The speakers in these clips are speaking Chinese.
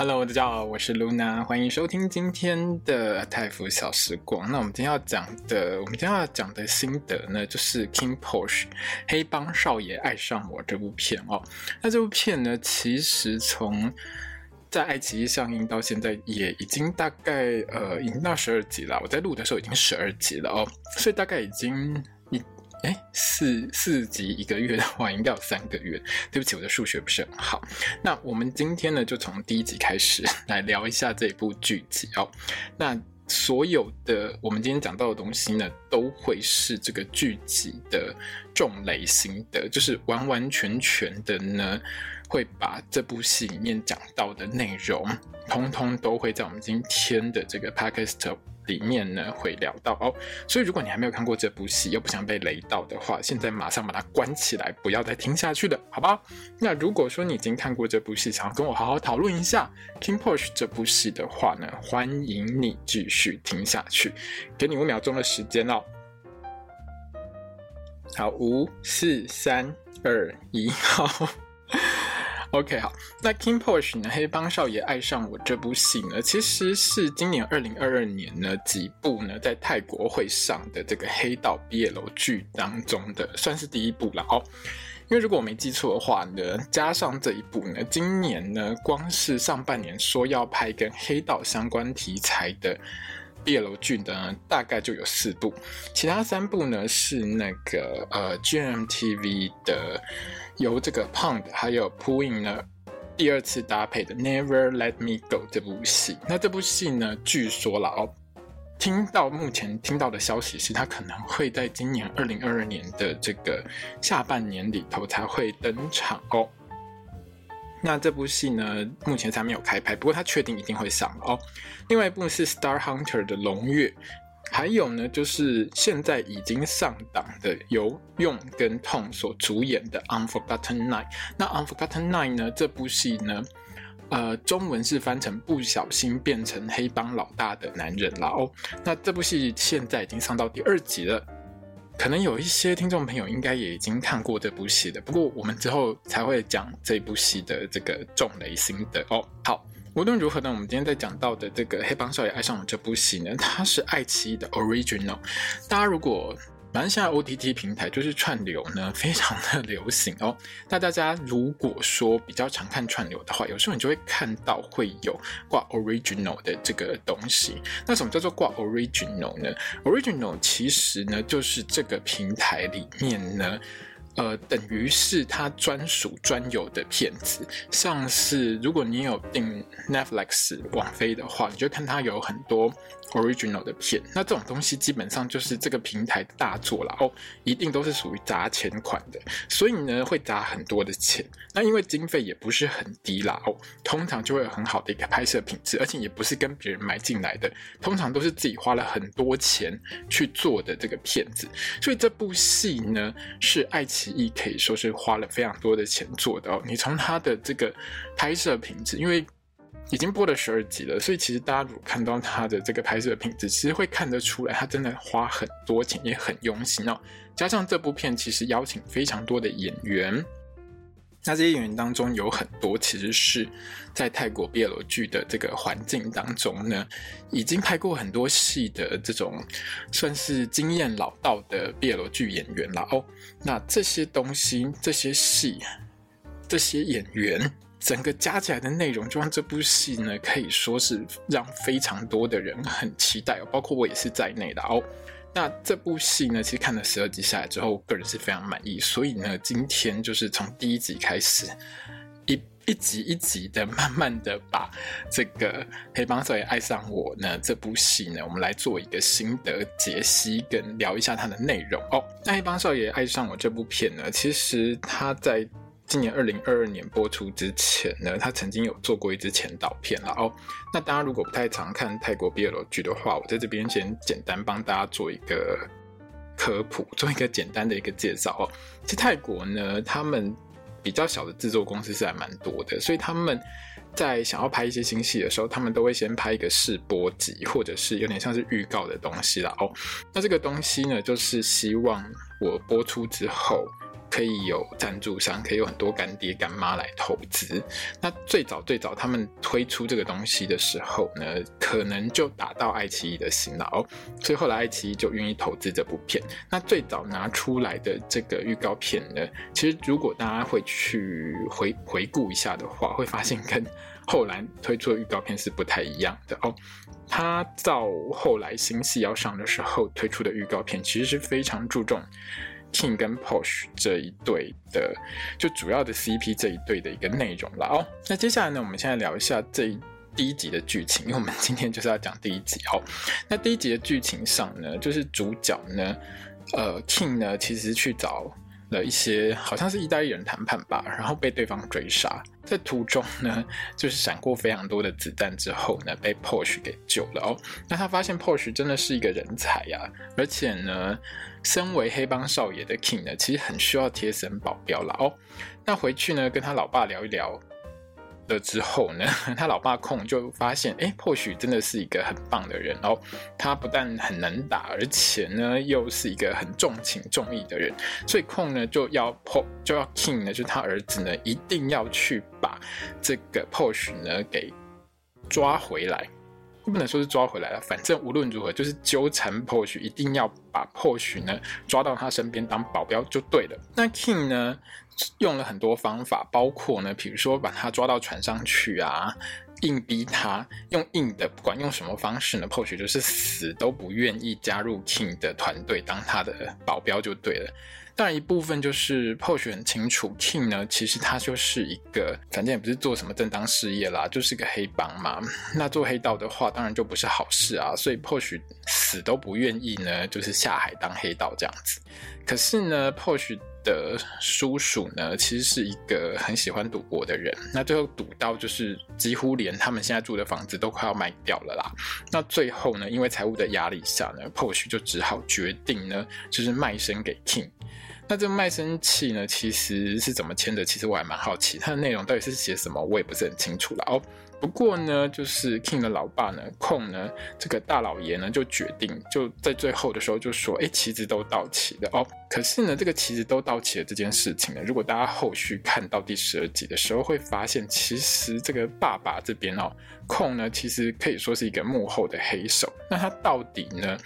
Hello，大家好，我是 Luna，欢迎收听今天的泰服小时光。那我们今天要讲的，我们今天要讲的心得呢，就是 King Posh 黑帮少爷爱上我这部片哦。那这部片呢，其实从在爱奇艺上映到现在，也已经大概呃，已经到十二集了。我在录的时候已经十二集了哦，所以大概已经一。哎，四四集一个月的话，应该有三个月。对不起，我的数学不是很好。那我们今天呢，就从第一集开始来聊一下这部剧集哦。那所有的我们今天讲到的东西呢，都会是这个剧集的重雷心得，就是完完全全的呢，会把这部戏里面讲到的内容，通通都会在我们今天的这个 podcast。里面呢会聊到哦，所以如果你还没有看过这部戏，又不想被雷到的话，现在马上把它关起来，不要再听下去了，好吧？那如果说你已经看过这部戏，想要跟我好好讨论一下《king posh》这部戏的话呢，欢迎你继续听下去，给你五秒钟的时间哦。好，五、四、三、二、一，好。OK，好，那 King Porsche 呢？黑帮少爷爱上我这部戏呢，其实是今年二零二二年呢几部呢在泰国会上的这个黑道毕业楼剧当中的算是第一部了哦。因为如果我没记错的话呢，加上这一部呢，今年呢光是上半年说要拍跟黑道相关题材的毕业楼剧呢，大概就有四部，其他三部呢是那个呃 G M T V 的。由这个 Pond 还有 poin 呢第二次搭配的 Never Let Me Go 这部戏，那这部戏呢，据说了哦，听到目前听到的消息是，它可能会在今年二零二二年的这个下半年里头才会登场哦。那这部戏呢，目前才没有开拍，不过它确定一定会上哦。另外一部是 Star Hunter 的龙月。还有呢，就是现在已经上档的由用跟痛所主演的《Unforgotten Night》。那《Unforgotten Night》呢，这部戏呢，呃，中文是翻成“不小心变成黑帮老大的男人”了哦。那这部戏现在已经上到第二集了，可能有一些听众朋友应该也已经看过这部戏了。不过我们之后才会讲这部戏的这个重雷心得哦。好。无论如何呢，我们今天在讲到的这个《黑帮少爷爱上我》这部戏呢，它是爱奇艺的 original。大家如果反正现在 OTT 平台就是串流呢，非常的流行哦。那大家如果说比较常看串流的话，有时候你就会看到会有挂 original 的这个东西。那什么叫做挂 original 呢？original 其实呢就是这个平台里面呢。呃，等于是他专属专有的片子，像是如果你有订 Netflix 网飞的话，你就看它有很多 original 的片。那这种东西基本上就是这个平台大作啦哦，一定都是属于砸钱款的，所以呢会砸很多的钱。那因为经费也不是很低啦哦，通常就会有很好的一个拍摄品质，而且也不是跟别人买进来的，通常都是自己花了很多钱去做的这个片子。所以这部戏呢是爱情奇。一可以说是花了非常多的钱做的哦。你从他的这个拍摄品质，因为已经播了十二集了，所以其实大家如果看到他的这个拍摄品质，其实会看得出来，他真的花很多钱，也很用心哦。加上这部片其实邀请非常多的演员。那这些演员当中有很多其实是在泰国 BL 剧的这个环境当中呢，已经拍过很多戏的这种算是经验老道的 BL 剧演员了哦。那这些东西、这些戏、这些演员，整个加起来的内容，就让这部戏呢，可以说是让非常多的人很期待哦，包括我也是在内的哦。那这部戏呢，其实看了十二集下来之后，我个人是非常满意。所以呢，今天就是从第一集开始，一一集一集的，慢慢的把这个《黑帮少爷爱上我》呢这部戏呢，我们来做一个心得解析，跟聊一下它的内容哦。那《黑帮少爷爱上我》这部片呢，其实它在今年二零二二年播出之前呢，他曾经有做过一支前导片了哦。那大家如果不太常看泰国 BL 剧的话，我在这边先简单帮大家做一个科普，做一个简单的一个介绍哦。其实泰国呢，他们比较小的制作公司是还蛮多的，所以他们在想要拍一些新戏的时候，他们都会先拍一个试播集，或者是有点像是预告的东西啦。哦。那这个东西呢，就是希望我播出之后。可以有赞助商，可以有很多干爹干妈来投资。那最早最早他们推出这个东西的时候呢，可能就打到爱奇艺的心了哦，所以后来爱奇艺就愿意投资这部片。那最早拿出来的这个预告片呢，其实如果大家会去回回顾一下的话，会发现跟后来推出的预告片是不太一样的哦。他到后来新戏要上的时候推出的预告片，其实是非常注重。King 跟 Posh 这一对的，就主要的 CP 这一对的一个内容了哦。那接下来呢，我们现在聊一下这一第一集的剧情，因为我们今天就是要讲第一集哦。那第一集的剧情上呢，就是主角呢，呃，King 呢，其实去找。的一些好像是意大利人谈判吧，然后被对方追杀，在途中呢，就是闪过非常多的子弹之后呢，被 Porsche 给救了哦。那他发现 Porsche 真的是一个人才呀、而且呢，身为黑帮少爷的 King 呢，其实很需要贴身保镖了哦。那回去呢，跟他老爸聊一聊。了之后呢，他老爸控就发现，哎，或许真的是一个很棒的人然后。他不但很能打，而且呢，又是一个很重情重义的人。所以控呢就要破就要 King 呢，就是他儿子呢，一定要去把这个 posh 呢给抓回来。不能说是抓回来了，反正无论如何就是纠缠 posh 一定要把 posh 呢抓到他身边当保镖就对了。那 King 呢用了很多方法，包括呢，比如说把他抓到船上去啊，硬逼他用硬的，不管用什么方式呢破许就是死都不愿意加入 King 的团队当他的保镖就对了。当然，一部分就是 p o s h 很清楚，King 呢，其实他就是一个，反正也不是做什么正当事业啦，就是个黑帮嘛。那做黑道的话，当然就不是好事啊。所以 p o s h 死都不愿意呢，就是下海当黑道这样子。可是呢 p o s h 的叔叔呢，其实是一个很喜欢赌博的人。那最后赌到就是几乎连他们现在住的房子都快要卖掉了啦。那最后呢，因为财务的压力下呢 posh 就只好决定呢，就是卖身给 King。那这个卖身契呢，其实是怎么签的？其实我还蛮好奇，它的内容到底是写什么，我也不是很清楚了哦。不过呢，就是 King 的老爸呢，控呢，这个大老爷呢，就决定就在最后的时候就说，哎，棋子都到齐了哦。可是呢，这个棋子都到齐了这件事情呢，如果大家后续看到第十二集的时候，会发现其实这个爸爸这边哦，控呢，其实可以说是一个幕后的黑手。那他到底呢？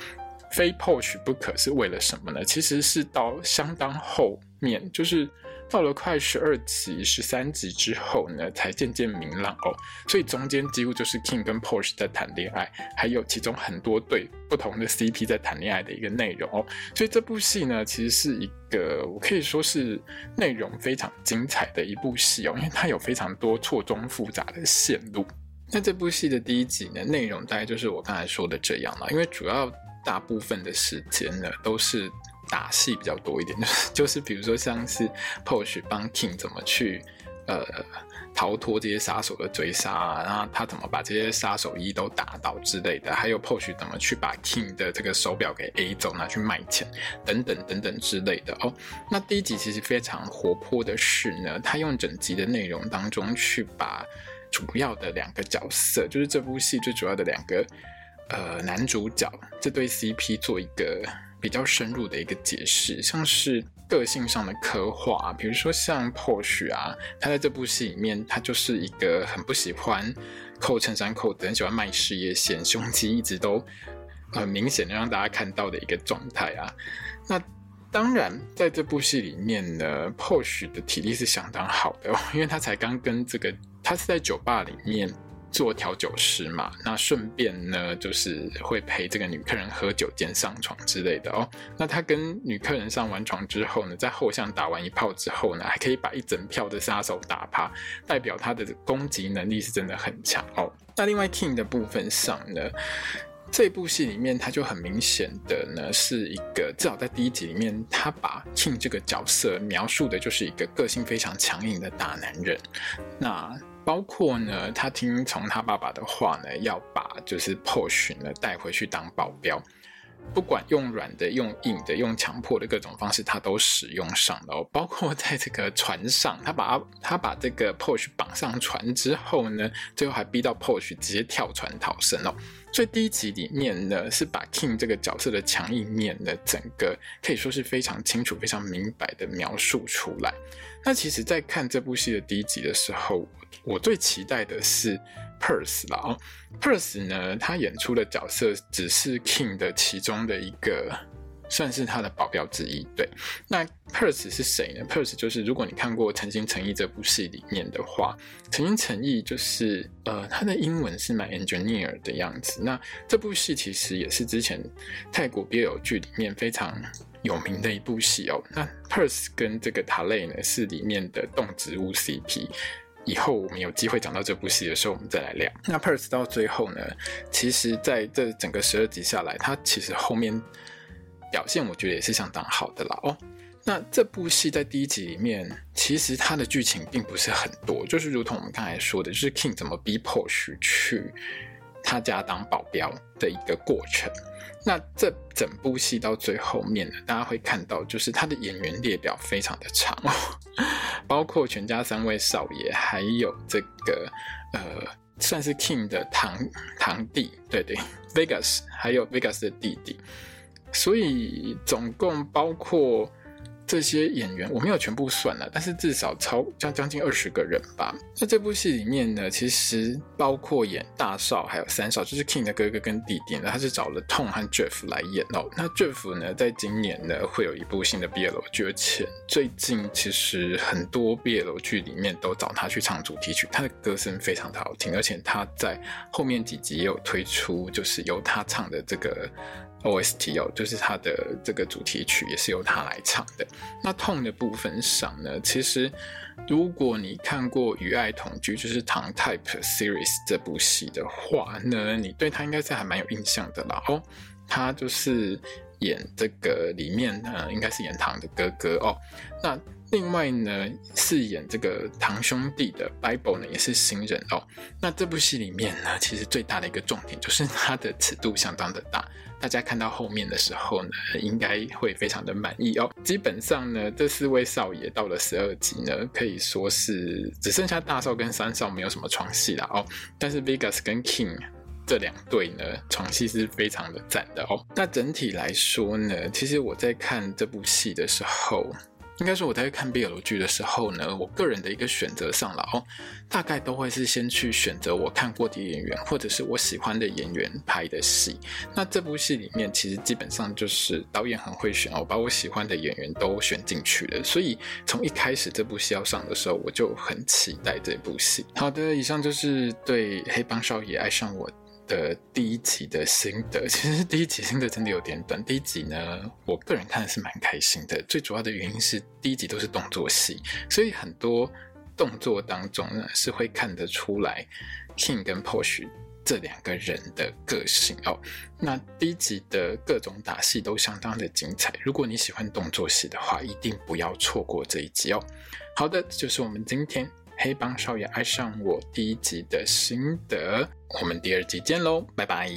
非 poach 不可是为了什么呢？其实是到相当后面，就是到了快十二集、十三集之后呢，才渐渐明朗哦。所以中间几乎就是 King 跟 Porsche 在谈恋爱，还有其中很多对不同的 CP 在谈恋爱的一个内容哦。所以这部戏呢，其实是一个我可以说是内容非常精彩的一部戏哦，因为它有非常多错综复杂的线路。那这部戏的第一集呢，内容大概就是我刚才说的这样了，因为主要。大部分的时间呢，都是打戏比较多一点，就是 就是比如说像是 Porsche 帮 King 怎么去呃逃脱这些杀手的追杀啊，然后他怎么把这些杀手一都打倒之类的，还有 Porsche 怎么去把 King 的这个手表给 A 走拿去卖钱等等等等之类的哦。那第一集其实非常活泼的是呢，他用整集的内容当中去把主要的两个角色，就是这部戏最主要的两个。呃，男主角这对 CP 做一个比较深入的一个解释，像是个性上的刻画，比如说像 Porsche 啊，他在这部戏里面，他就是一个很不喜欢扣衬衫扣子，很喜欢卖事业线，胸肌一直都很明显的让大家看到的一个状态啊。那当然，在这部戏里面呢，Porsche 的体力是相当好的，因为他才刚跟这个，他是在酒吧里面。做调酒师嘛，那顺便呢，就是会陪这个女客人喝酒兼上床之类的哦。那他跟女客人上完床之后呢，在后巷打完一炮之后呢，还可以把一整票的杀手打趴，代表他的攻击能力是真的很强哦。那另外 King 的部分上呢，这部戏里面，他就很明显的呢，是一个至少在第一集里面，他把 King 这个角色描述的就是一个个性非常强硬的大男人。那包括呢，他听从他爸爸的话呢，要把就是 Porsche 呢带回去当保镖。不管用软的、用硬的、用强迫的各种方式，他都使用上了哦。包括在这个船上，他把他把这个 Porsche 绑上船之后呢，最后还逼到 Porsche 直接跳船逃生哦。所以第一集里面呢，是把 King 这个角色的强硬面呢，整个可以说是非常清楚、非常明白的描述出来。那其实，在看这部戏的第一集的时候，我最期待的是。p e r s e 了哦 p e r s e 呢，他演出的角色只是 King 的其中的一个，算是他的保镖之一。对，那 Perth 是谁呢？Perth 就是如果你看过《诚心诚意》这部戏里面的话，《诚心诚意》就是呃，他的英文是 My Engineer 的样子。那这部戏其实也是之前泰国 BL 剧里面非常有名的一部戏哦。那 Perth 跟这个塔雷呢，是里面的动植物 CP。以后我们有机会讲到这部戏的时候，我们再来聊。那 Perth 到最后呢，其实在这整个十二集下来，他其实后面表现我觉得也是相当好的啦。哦，那这部戏在第一集里面，其实它的剧情并不是很多，就是如同我们刚才说的，就是 King 怎么逼 Post 去他家当保镖的一个过程。那这整部戏到最后面呢，大家会看到，就是他的演员列表非常的长哦，包括全家三位少爷，还有这个呃，算是 King 的堂堂弟，对对，Vegas，还有 Vegas 的弟弟，所以总共包括。这些演员我没有全部算了，但是至少超将将近二十个人吧。那这部戏里面呢，其实包括演大少还有三少，就是 King 的哥哥跟弟弟呢，他是找了 Tom 和 Jeff 来演哦。那 Jeff 呢，在今年呢会有一部新的 BL 剧，而且最近其实很多 BL 剧里面都找他去唱主题曲，他的歌声非常的好听，而且他在后面几集也有推出，就是由他唱的这个。OST 哦，就是他的这个主题曲也是由他来唱的。那痛的部分上呢，其实如果你看过《与爱同居》就是《唐 Type Series》这部戏的话呢，你对他应该是还蛮有印象的啦。哦，他就是演这个里面呢，应该是演唐的哥哥哦。那另外呢，饰演这个堂兄弟的 Bible 呢，也是新人哦。那这部戏里面呢，其实最大的一个重点就是它的尺度相当的大。大家看到后面的时候呢，应该会非常的满意哦。基本上呢，这四位少爷到了十二集呢，可以说是只剩下大少跟三少没有什么床戏了哦。但是 Vegas 跟 King 这两对呢，床戏是非常的赞的哦。那整体来说呢，其实我在看这部戏的时候。应该说我在看 BL 剧的时候呢，我个人的一个选择上了哦，大概都会是先去选择我看过的演员或者是我喜欢的演员拍的戏。那这部戏里面其实基本上就是导演很会选哦，把我喜欢的演员都选进去了。所以从一开始这部戏要上的时候，我就很期待这部戏。好的，以上就是对黑帮少爷爱上我的第一集的心得，其实第一集心得真的有点短。第一集呢，我个人看是蛮开心的。最主要的原因是第一集都是动作戏，所以很多动作当中呢是会看得出来 King 跟 Posh 这两个人的个性哦。那第一集的各种打戏都相当的精彩。如果你喜欢动作戏的话，一定不要错过这一集哦。好的，就是我们今天。黑帮少爷爱上我第一集的心得，我们第二集见喽，拜拜。